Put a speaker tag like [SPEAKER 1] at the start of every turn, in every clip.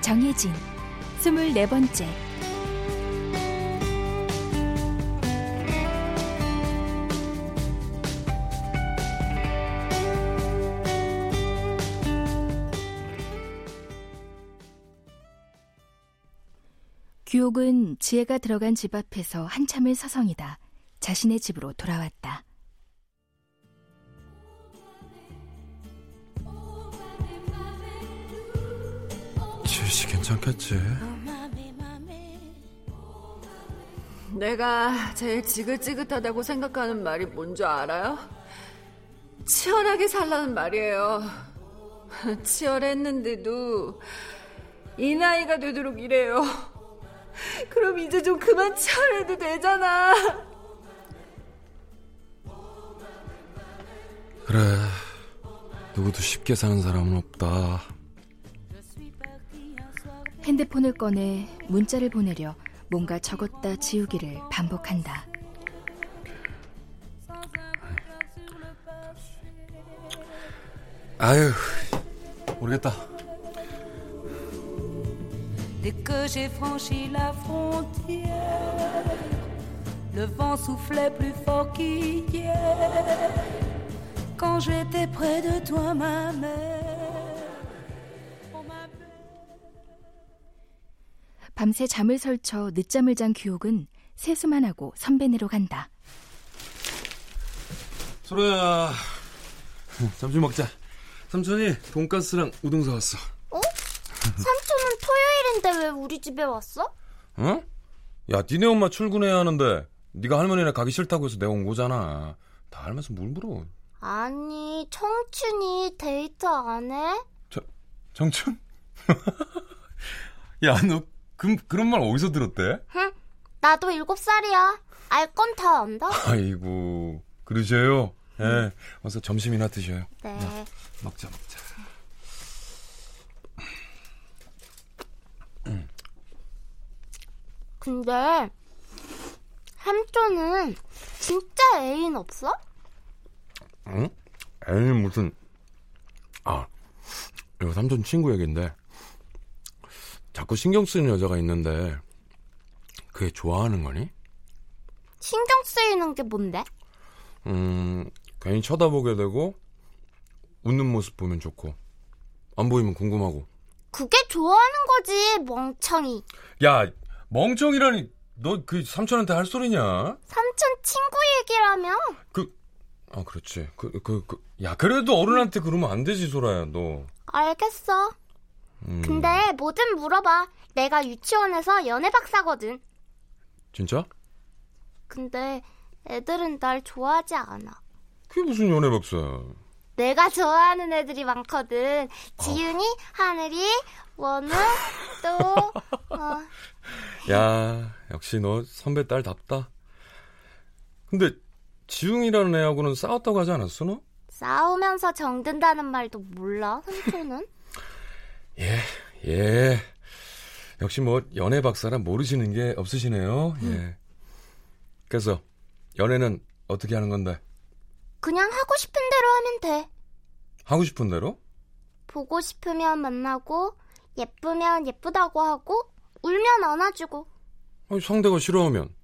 [SPEAKER 1] 정혜진 스물네 번째 규옥은 지혜가 들어간 집 앞에서 한참을 서성이다 자신의 집으로 돌아왔다.
[SPEAKER 2] 지혜씨 괜찮겠지?
[SPEAKER 3] 내가 제일 지긋지긋하다고 생각하는 말이 뭔지 알아요? 치열하게 살라는 말이에요. 치열했는데도 이 나이가 되도록 이래요. 그럼 이제 좀 그만 치열해도 되잖아.
[SPEAKER 2] 그래. 누구도 쉽게 사는 사람은 없다.
[SPEAKER 1] 핸드폰을 꺼내 문자를 보내려 뭔가 적었다 지우기를 반복한다.
[SPEAKER 2] 아유, 모르겠다.
[SPEAKER 4] Dès que j'ai franchi la frontière, le vent soufflait plus fort qu'hier. Quand j'étais près de toi, ma mère.
[SPEAKER 1] 밤새 잠을 설쳐 늦잠을 잔 규옥은 세수만 하고 선배네로 간다.
[SPEAKER 2] 소라야, 점심 먹자. 삼촌이 돈가스랑 우동 사왔어.
[SPEAKER 5] 삼촌은 토요일인데 왜 우리 집에 왔어?
[SPEAKER 2] 응? 야, 니네 엄마 출근해야 하는데 네가 할머니네 가기 싫다고 해서 내가 온 거잖아. 다 알면서 뭘 물어?
[SPEAKER 5] 아니, 청춘이 데이트 안 해?
[SPEAKER 2] 정춘? 야, 너 그, 그런 말 어디서 들었대?
[SPEAKER 5] 흥, 나도 일곱 살이야. 알 건 다 안다.
[SPEAKER 2] 아이고, 그러셔요. 예, 어서 점심이나 드셔요.
[SPEAKER 5] 네.
[SPEAKER 2] 먹자, 먹자.
[SPEAKER 5] 근데 삼촌은 진짜 애인 없어?
[SPEAKER 2] 응? 에이, 무슨. 아, 이거 삼촌 친구 얘기인데. 자꾸 신경 쓰는 여자가 있는데, 그게 좋아하는 거니?
[SPEAKER 5] 신경 쓰이는 게 뭔데?
[SPEAKER 2] 음, 괜히 쳐다보게 되고, 웃는 모습 보면 좋고, 안 보이면 궁금하고.
[SPEAKER 5] 그게 좋아하는 거지, 멍청이.
[SPEAKER 2] 야, 멍청이라니, 너 그 삼촌한테 할 소리냐?
[SPEAKER 5] 삼촌 친구 얘기라며?
[SPEAKER 2] 그, 아, 그렇지. 그, 그, 그, 야, 그래도 어른한테 그러면 안 되지, 소라야, 너.
[SPEAKER 5] 알겠어.
[SPEAKER 2] 음,
[SPEAKER 5] 근데 뭐든 물어봐. 내가 유치원에서 연애 박사거든.
[SPEAKER 2] 진짜?
[SPEAKER 5] 근데 애들은 날 좋아하지 않아.
[SPEAKER 2] 그게 무슨 연애 박사?
[SPEAKER 5] 내가 좋아하는 애들이 많거든. 지윤이, 하늘이, 원우, 또, 어,
[SPEAKER 2] 야, 역시 너 선배 딸답다. 근데, 지웅이라는 애하고는 싸웠다고 하지 않았어, 너?
[SPEAKER 5] 싸우면서 정든다는 말도 몰라, 삼촌은?
[SPEAKER 2] 예, 예. 역시 뭐, 연애 박사라 모르시는 게 없으시네요. 예. 그래서, 연애는 어떻게 하는 건데?
[SPEAKER 5] 그냥 하고 싶은 대로 하면 돼.
[SPEAKER 2] 하고 싶은 대로?
[SPEAKER 5] 보고 싶으면 만나고, 예쁘면 예쁘다고 하고, 울면 안아주고.
[SPEAKER 2] 아니, 상대가 싫어하면.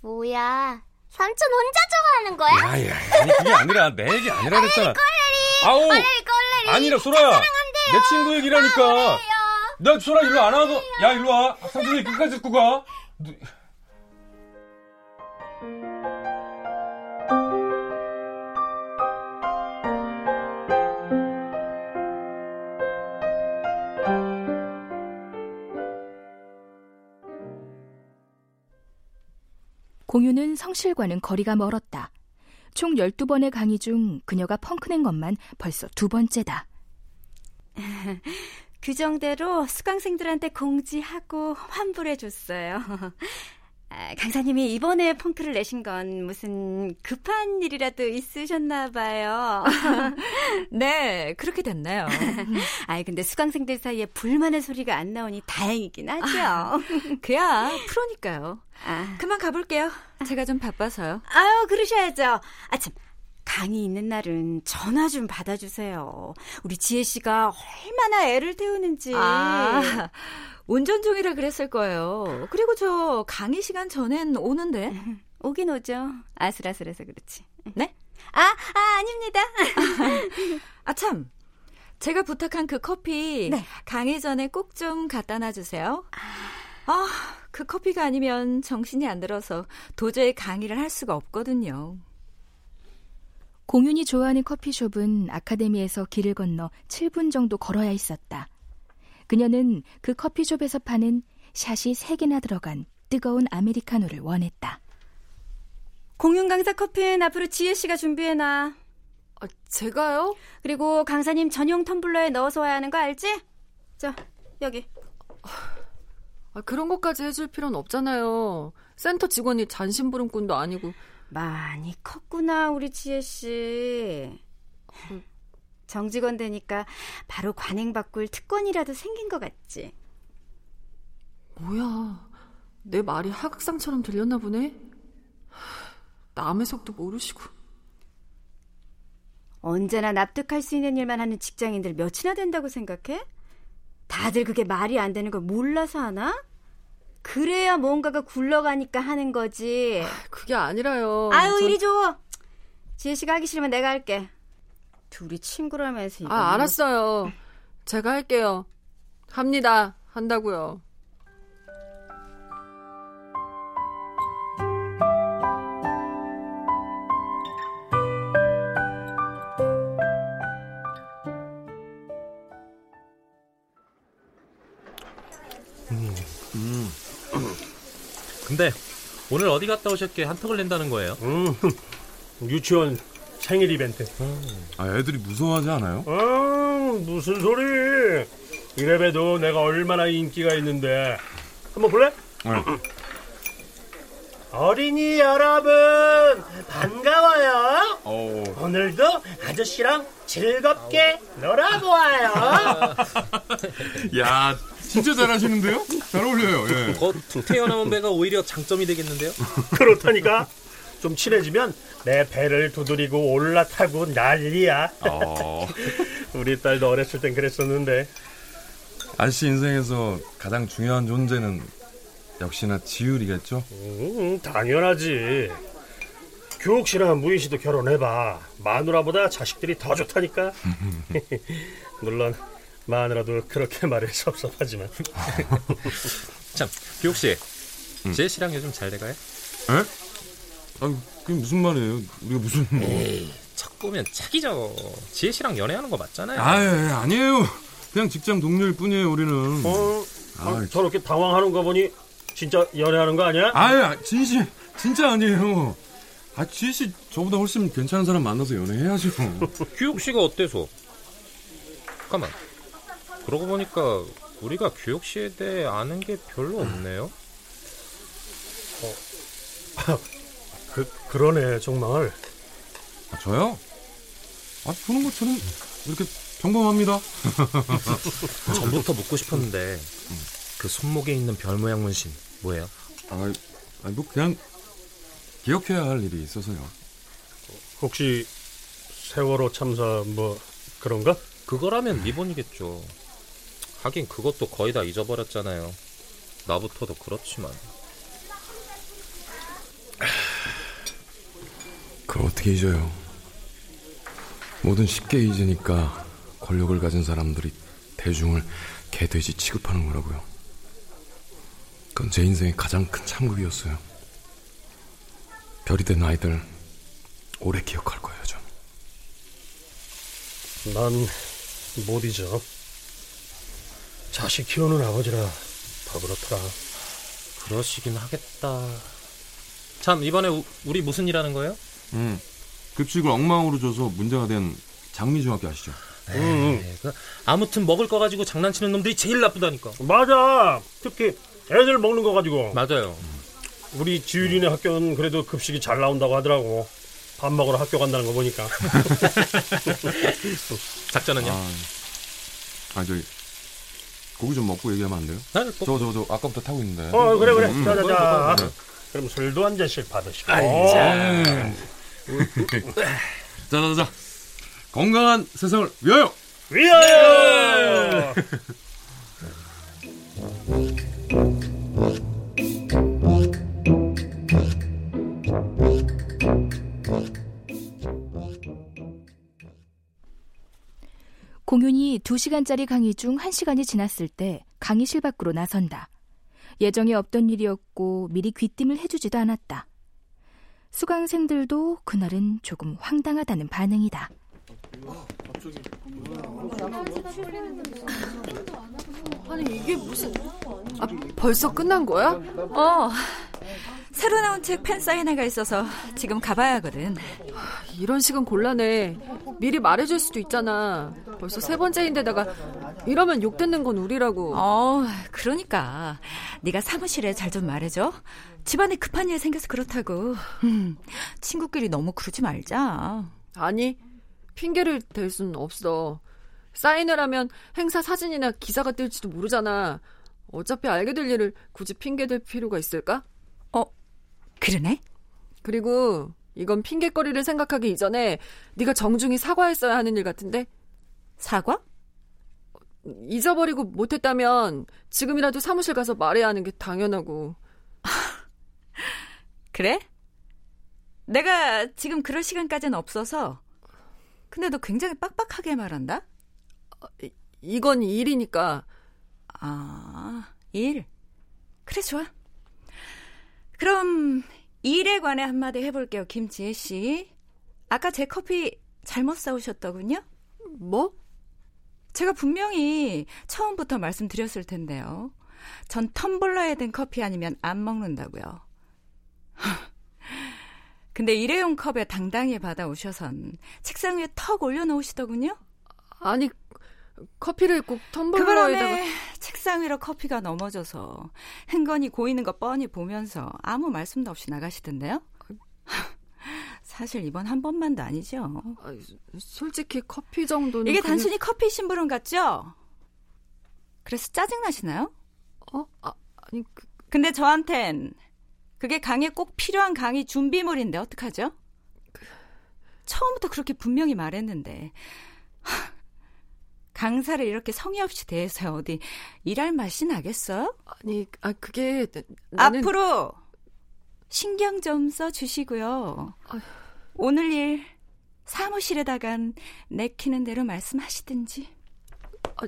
[SPEAKER 5] 뭐야, 삼촌 혼자 좋아하는 거야?
[SPEAKER 2] 야, 야, 아니, 그게 아니라, 내 얘기 아니라 그랬잖아. 아우!
[SPEAKER 5] 꼴레리, 꼴레리.
[SPEAKER 2] 아니라, 소라야! 내 친구 얘기라니까! 나 소라 일로 안 와도, 야, 일로 와! 삼촌이 끝까지 듣고 가! 너-
[SPEAKER 1] 공유는 성실과는 거리가 멀었다. 총 12번의 강의 중 그녀가 펑크낸 것만 벌써 두 번째다.
[SPEAKER 6] 규정대로 수강생들한테 공지하고 환불해 줬어요. 아, 강사님이 이번에 펑크를 내신 건 무슨 급한 일이라도 있으셨나 봐요.
[SPEAKER 3] 네, 그렇게 됐네요.
[SPEAKER 6] 아이 근데 수강생들 사이에 불만의 소리가 안 나오니 다행이긴 하죠. 아,
[SPEAKER 3] 그야 프로니까요. 아. 그만 가볼게요. 제가 좀 바빠서요.
[SPEAKER 6] 아유, 그러셔야죠. 아참. 강의 있는 날은 전화 좀 받아주세요. 우리 지혜 씨가 얼마나 애를 태우는지.
[SPEAKER 3] 아, 운전 중이라 그랬을 거예요. 그리고 저 강의 시간 전엔 오는데.
[SPEAKER 6] 오긴 오죠. 아슬아슬해서 그렇지.
[SPEAKER 3] 네?
[SPEAKER 6] 아, 아, 아닙니다.
[SPEAKER 3] 아, 참. 제가 부탁한 그 커피 네. 강의 전에 꼭 좀 갖다 놔 주세요. 아, 그 커피가 아니면 정신이 안 들어서 도저히 강의를 할 수가 없거든요.
[SPEAKER 1] 공윤이 좋아하는 커피숍은 아카데미에서 길을 건너 7분 정도 걸어야 있었다. 그녀는 그 커피숍에서 파는 샷이 3개나 들어간 뜨거운 아메리카노를 원했다.
[SPEAKER 6] 공윤 강사 커피는 앞으로 지혜 씨가 준비해놔.
[SPEAKER 3] 아, 제가요?
[SPEAKER 6] 그리고 강사님 전용 텀블러에 넣어서 와야 하는 거 알지? 자, 여기.
[SPEAKER 3] 아, 그런 것까지 해줄 필요는 없잖아요. 센터 직원이 잔심부름꾼도 아니고.
[SPEAKER 6] 많이 컸구나, 우리 지혜 씨. 정직원 되니까 바로 관행 바꿀 특권이라도 생긴 것 같지?
[SPEAKER 3] 뭐야, 내 말이 하극상처럼 들렸나 보네? 남의 속도 모르시고.
[SPEAKER 6] 언제나 납득할 수 있는 일만 하는 직장인들 몇이나 된다고 생각해? 다들 그게 말이 안 되는 걸 몰라서 하나? 그래야 뭔가가 굴러가니까 하는 거지.
[SPEAKER 3] 그게 아니라요.
[SPEAKER 6] 아유, 전... 이리 줘. 지혜 씨가 하기 싫으면 내가 할게. 둘이 친구라면서 이거.
[SPEAKER 3] 아, 뭐... 알았어요. 제가 할게요. 합니다. 한다고요.
[SPEAKER 7] 근데 오늘 어디 갔다 오셨게 한턱을 낸다는 거예요?
[SPEAKER 8] 음, 유치원 생일 이벤트.
[SPEAKER 2] 아, 애들이 무서워하지 않아요?
[SPEAKER 8] 아, 무슨 소리? 이래봬도 내가 얼마나 인기가 있는데. 한번 볼래? 네. 어린이 여러분 반가워요. 오. 오늘도 아저씨랑 즐겁게 놀아보아요.
[SPEAKER 2] 야 진짜 잘하시는데요? 잘 어울려요. 예.
[SPEAKER 7] 더 태어나온 배가 오히려 장점이 되겠는데요?
[SPEAKER 8] 그렇다니까. 좀 친해지면 내 배를 두드리고 올라타고 난리야. 어. 우리 딸도 어렸을 땐 그랬었는데.
[SPEAKER 2] 아저씨 인생에서 가장 중요한 존재는 역시나 지율이겠죠?
[SPEAKER 8] 음, 당연하지. 교옥 씨랑 무인 씨도 결혼해봐. 마누라보다 자식들이 더 좋다니까. 물론 마누라도 그렇게 말해 섭섭하지만.
[SPEAKER 7] 참, 교옥 씨, 음. 지혜 씨랑 요즘 잘 돼가요?
[SPEAKER 2] 에? 아, 그게 무슨 말이에요? 우리가 무슨 뭐?
[SPEAKER 7] 에이, 척 보면 착이죠. 지혜 씨랑 연애하는 거 맞잖아요.
[SPEAKER 2] 아, 예, 예, 아니에요. 그냥 직장 동료일 뿐이에요, 우리는.
[SPEAKER 8] 어, 아, 저렇게 당황하는 거 보니 진짜 연애하는 거 아니야?
[SPEAKER 2] 아유, 진심, 진짜 아니에요. 아, 지혜 씨 저보다 훨씬 괜찮은 사람 만나서 연애해야죠.
[SPEAKER 7] 규혁 씨가 어때서? 잠깐만. 그러고 보니까 우리가 규혁 씨에 대해 아는 게 별로 없네요.
[SPEAKER 8] 어, 그 그러네 정말.
[SPEAKER 2] 아, 저요? 아, 보는 것처럼 이렇게 평범합니다.
[SPEAKER 7] 전부터 묻고 싶었는데 그 손목에 있는 별 모양 문신 뭐예요?
[SPEAKER 2] 아, 뭐 그냥 기억해야 할 일이 있어서요.
[SPEAKER 8] 혹시 세월호 참사 뭐 그런가?
[SPEAKER 7] 그거라면 리본이겠죠. 하긴 그것도 거의 다 잊어버렸잖아요. 나부터도 그렇지만.
[SPEAKER 2] 그걸 어떻게 잊어요? 뭐든 쉽게 잊으니까 권력을 가진 사람들이 대중을 개돼지 취급하는 거라고요. 그건 제 인생의 가장 큰 참극이었어요. 별이 된 아이들 오래 기억할 거예요, 전.
[SPEAKER 8] 난못 잊어. 자식 키우는 아버지라 더 그렇더라.
[SPEAKER 7] 그러시긴 하겠다. 참 이번에 우, 우리 무슨 일 하는 거예요?
[SPEAKER 2] 음, 급식을 엉망으로 줘서 문제가 된 장미중학교 아시죠?
[SPEAKER 7] 음. 아무튼 먹을 거 가지고 장난치는 놈들이 제일 나쁘다니까.
[SPEAKER 8] 맞아. 특히 애들 먹는 거 가지고.
[SPEAKER 7] 맞아요.
[SPEAKER 8] 우리 지율이네 학교는 그래도 급식이 잘 나온다고 하더라고. 밥 먹으러 학교 간다는 거 보니까.
[SPEAKER 7] 작전은요?
[SPEAKER 2] 아, 아 저기 고기 좀 먹고 얘기하면 안 돼요?
[SPEAKER 7] 아,
[SPEAKER 2] 저저 저 아까부터 타고 있는데.
[SPEAKER 8] 어 그래 그래.
[SPEAKER 2] 음,
[SPEAKER 8] 자자자.
[SPEAKER 2] 네.
[SPEAKER 8] 그럼 술도 한 잔씩 받으시고.
[SPEAKER 2] 자자자 건강한 세상을 위하여.
[SPEAKER 8] 위하여.
[SPEAKER 1] 공윤이 2시간짜리 강의 중 1시간이 지났을 때 강의실 밖으로 나선다. 예정에 없던 일이었고 미리 귀띔을 해주지도 않았다. 수강생들도 그날은 조금 황당하다는 반응이다.
[SPEAKER 9] 아니 이게 무슨 아 벌써 끝난 거야?
[SPEAKER 3] 어. 새로 나온 책 팬 사인회가 있어서 지금 가봐야 하거든.
[SPEAKER 9] 이런 식은 곤란해. 미리 말해줄 수도 있잖아. 벌써 세 번째인데다가 이러면 욕 듣는 건 우리라고.
[SPEAKER 3] 어, 그러니까 네가 사무실에 잘 좀 말해줘. 집안에 급한 일 생겨서 그렇다고. 음, 친구끼리 너무 그러지 말자.
[SPEAKER 9] 아니 핑계를 댈 수는 없어. 사인을 하면 행사 사진이나 기사가 뜰지도 모르잖아. 어차피 알게 될 일을 굳이 핑계 댈 필요가 있을까?
[SPEAKER 3] 어, 그러네.
[SPEAKER 9] 그리고 이건 핑계거리를 생각하기 이전에 네가 정중히 사과했어야 하는 일 같은데?
[SPEAKER 3] 사과?
[SPEAKER 9] 잊어버리고 못했다면 지금이라도 사무실 가서 말해야 하는 게 당연하고.
[SPEAKER 3] 그래? 내가 지금 그럴 시간까지는 없어서. 근데 너 굉장히 빡빡하게 말한다?
[SPEAKER 9] 이, 이건 일이니까.
[SPEAKER 3] 아, 일? 그래, 좋아. 그럼 일에 관해 한마디 해볼게요, 김지혜 씨. 아까 제 커피 잘못 사오셨더군요?
[SPEAKER 9] 뭐?
[SPEAKER 3] 제가 분명히 처음부터 말씀드렸을 텐데요. 전 텀블러에 든 커피 아니면 안 먹는다고요. 근데 일회용 컵에 당당히 받아오셔선 책상 위에 턱 올려놓으시더군요?
[SPEAKER 9] 아니, 커피를
[SPEAKER 3] 꼭그
[SPEAKER 9] 텀블러에다가
[SPEAKER 3] 바람에 책상 위로 커피가 넘어져서 흥건히 고이는 거 뻔히 보면서 아무 말씀도 없이 나가시던데요? 사실 이번 한 번만도 아니죠.
[SPEAKER 9] 아, 솔직히 커피 정도는
[SPEAKER 3] 이게
[SPEAKER 9] 그냥...
[SPEAKER 3] 단순히 커피 심부름 같죠? 그래서 짜증 나시나요?
[SPEAKER 9] 어? 아, 아니 그...
[SPEAKER 3] 근데 저한텐 그게 강의 꼭 필요한 강의 준비물인데 어떡하죠? 처음부터 그렇게 분명히 말했는데 강사를 이렇게 성의 없이 대해서 어디 일할 맛이 나겠어요?
[SPEAKER 9] 아니, 아 그게 나는...
[SPEAKER 3] 앞으로 신경 좀 써 주시고요.
[SPEAKER 9] 아휴.
[SPEAKER 3] 오늘 일 사무실에다간 내키는 대로 말씀하시든지.
[SPEAKER 9] 아...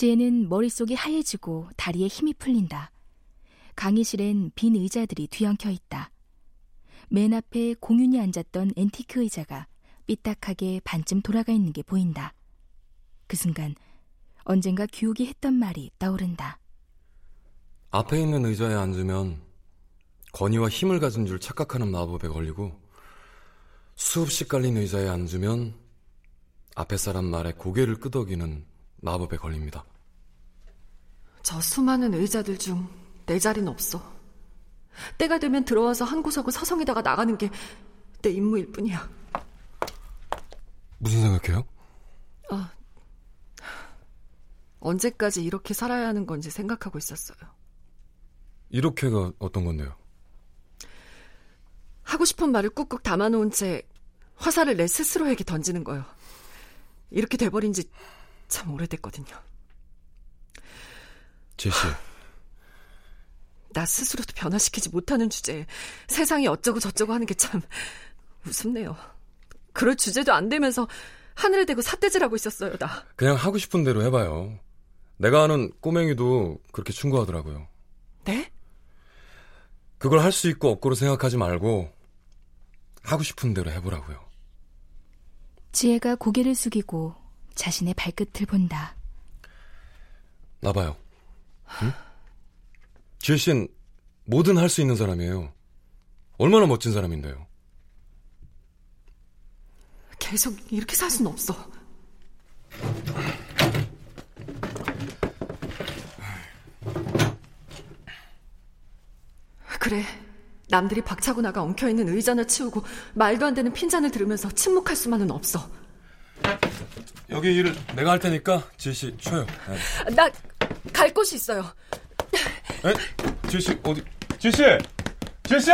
[SPEAKER 1] 지혜는 머릿속이 하얘지고 다리에 힘이 풀린다. 강의실엔 빈 의자들이 뒤엉켜 있다. 맨 앞에 공윤이 앉았던 앤티크 의자가 삐딱하게 반쯤 돌아가 있는 게 보인다. 그 순간 언젠가 규욱이 했던 말이 떠오른다.
[SPEAKER 2] 앞에 있는 의자에 앉으면 권위와 힘을 가진 줄 착각하는 마법에 걸리고 수없이 깔린 의자에 앉으면 앞에 사람 말에 고개를 끄덕이는 마법에 걸립니다.
[SPEAKER 9] 저 수많은 의자들 중 내 자리는 없어. 때가 되면 들어와서 한 구석을 서성이다가 나가는 게 내 임무일 뿐이야.
[SPEAKER 2] 무슨 생각해요?
[SPEAKER 9] 아, 언제까지 이렇게 살아야 하는 건지 생각하고 있었어요.
[SPEAKER 2] 이렇게가 어떤 건데요?
[SPEAKER 9] 하고 싶은 말을 꾹꾹 담아놓은 채 화살을 내 스스로에게 던지는 거요. 이렇게 돼버린 지 참 오래됐거든요.
[SPEAKER 2] 제시.
[SPEAKER 9] 나 스스로도 변화시키지 못하는 주제에 세상이 어쩌고 저쩌고 하는 게 참 우습네요. 그럴 주제도 안 되면서 하늘에 대고 삿대질하고 있었어요, 나.
[SPEAKER 2] 그냥 하고 싶은 대로 해봐요. 내가 아는 꼬맹이도 그렇게 충고하더라고요.
[SPEAKER 9] 네?
[SPEAKER 2] 그걸 할 수 있고 없고로 생각하지 말고 하고 싶은 대로 해보라고요.
[SPEAKER 1] 지혜가 고개를 숙이고 자신의 발끝을 본다.
[SPEAKER 2] 나봐요. 응? 지혜 씨는 뭐든 할 수 있는 사람이에요. 얼마나 멋진 사람인데요.
[SPEAKER 9] 계속 이렇게 살 수는 없어. 그래. 남들이 박차고 나가 엉켜있는 의자나 치우고 말도 안 되는 핀잔을 들으면서 침묵할 수만은 없어.
[SPEAKER 2] 여기 일을 내가 할 테니까 지혜 씨 쉬어요.
[SPEAKER 9] 네. 나갈 곳이 있어요.
[SPEAKER 2] 에? 지혜 씨 어디? 지혜 씨! 지혜 씨!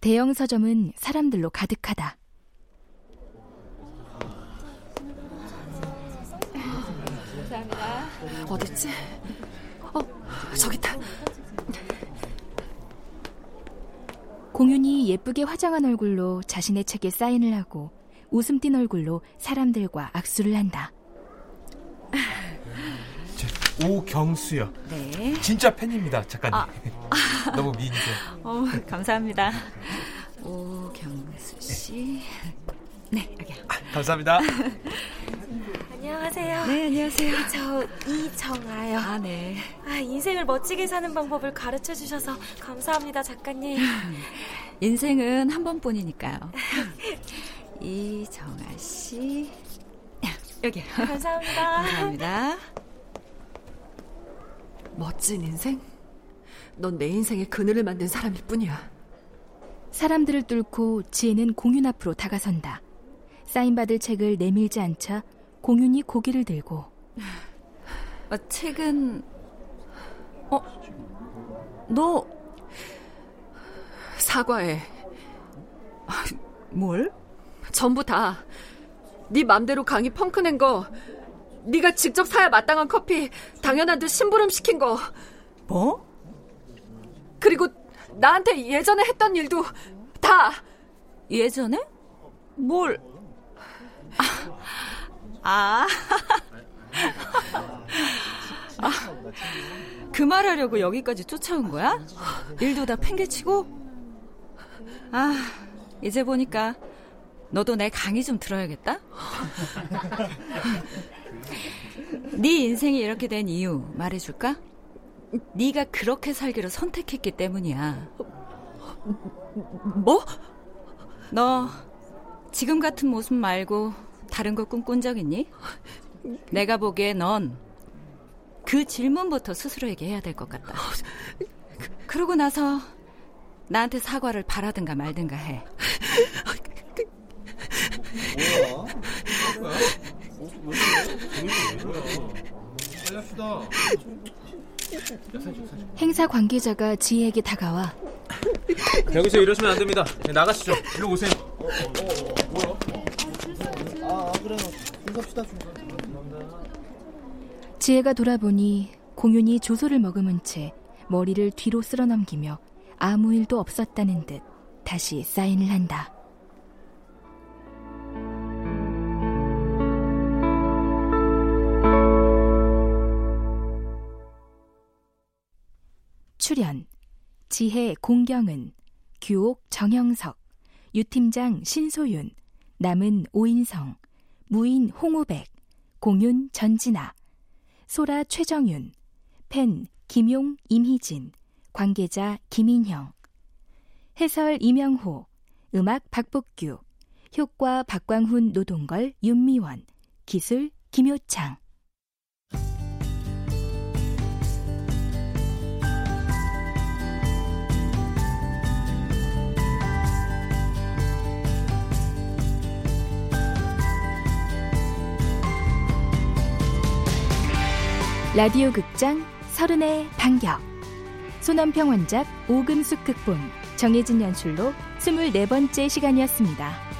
[SPEAKER 1] 대형 서점은 사람들로 가득하다.
[SPEAKER 9] 감사합니다. 어딨지? 어, 저기 있다.
[SPEAKER 1] 공윤이 예쁘게 화장한 얼굴로 자신의 책에 사인을 하고 웃음 띤 얼굴로 사람들과 악수를 한다.
[SPEAKER 10] 오경수요.
[SPEAKER 3] 네.
[SPEAKER 10] 진짜 팬입니다, 작가님. 아. 너무 미인이세요.
[SPEAKER 3] 어, 감사합니다. 오경수 씨. 네, 여기요.
[SPEAKER 10] 아, 감사합니다.
[SPEAKER 11] 안녕하세요.
[SPEAKER 3] 네, 안녕하세요.
[SPEAKER 11] 저 이정아요.
[SPEAKER 3] 아, 네.
[SPEAKER 11] 아, 인생을 멋지게 사는 방법을 가르쳐 주셔서 감사합니다, 작가님.
[SPEAKER 3] 인생은 한 번뿐이니까요. 이정아 씨. 여기.
[SPEAKER 11] 감사합니다.
[SPEAKER 3] 감사합니다.
[SPEAKER 9] 멋진 인생? 넌 내 인생의 그늘을 만든 사람일 뿐이야.
[SPEAKER 1] 사람들을 뚫고 지혜는 공윤 앞으로 다가선다. 사인받을 책을 내밀지 않자 공윤이 고개를 들고
[SPEAKER 3] 어, 책은 어? 너
[SPEAKER 9] 사과해.
[SPEAKER 3] 뭘?
[SPEAKER 9] 전부 다. 네 맘대로 강의 펑크 낸 거, 네가 직접 사야 마땅한 커피 당연한 듯 심부름 시킨 거.
[SPEAKER 3] 뭐?
[SPEAKER 9] 그리고 나한테 예전에 했던 일도 다.
[SPEAKER 3] 예전에? 뭘? 아. 아. 그 말하려고 여기까지 쫓아온 거야? 일도 다 팽개치고? 아, 이제 보니까 너도 내 강의 좀 들어야겠다? 네 인생이 이렇게 된 이유 말해줄까? 네가 그렇게 살기로 선택했기 때문이야.
[SPEAKER 9] 뭐?
[SPEAKER 3] 너 지금 같은 모습 말고 다른 거 꿈꾼 적 있니? 내가 보기에 넌 그 질문부터 스스로에게 해야 될 것 같다. 그러고 나서 나한테 사과를 바라든가 말든가 해.
[SPEAKER 1] 행사 관계자가 지혜에게 다가와
[SPEAKER 7] 여기서 이러시면 안 됩니다. 네, 나가시죠. 일로 오세요.
[SPEAKER 1] 지혜가 돌아보니 공윤이 조소를 머금은 채 머리를 뒤로 쓸어넘기며 아무 일도 없었다는 듯 다시 사인을 한다. 출연 지혜 공경은 규옥 정영석 유팀장 신소윤 남은 오인성 무인 홍우백 공윤 전진아 소라 최정윤 팬 김용 임희진 관계자 김인형 해설 이명호 음악 박복규 효과 박광훈 노동걸 윤미원 기술 김효창 라디오 극장 서른의 반격 손원평 원작 오금숙 극본 정혜진 연출로 24번째 시간이었습니다.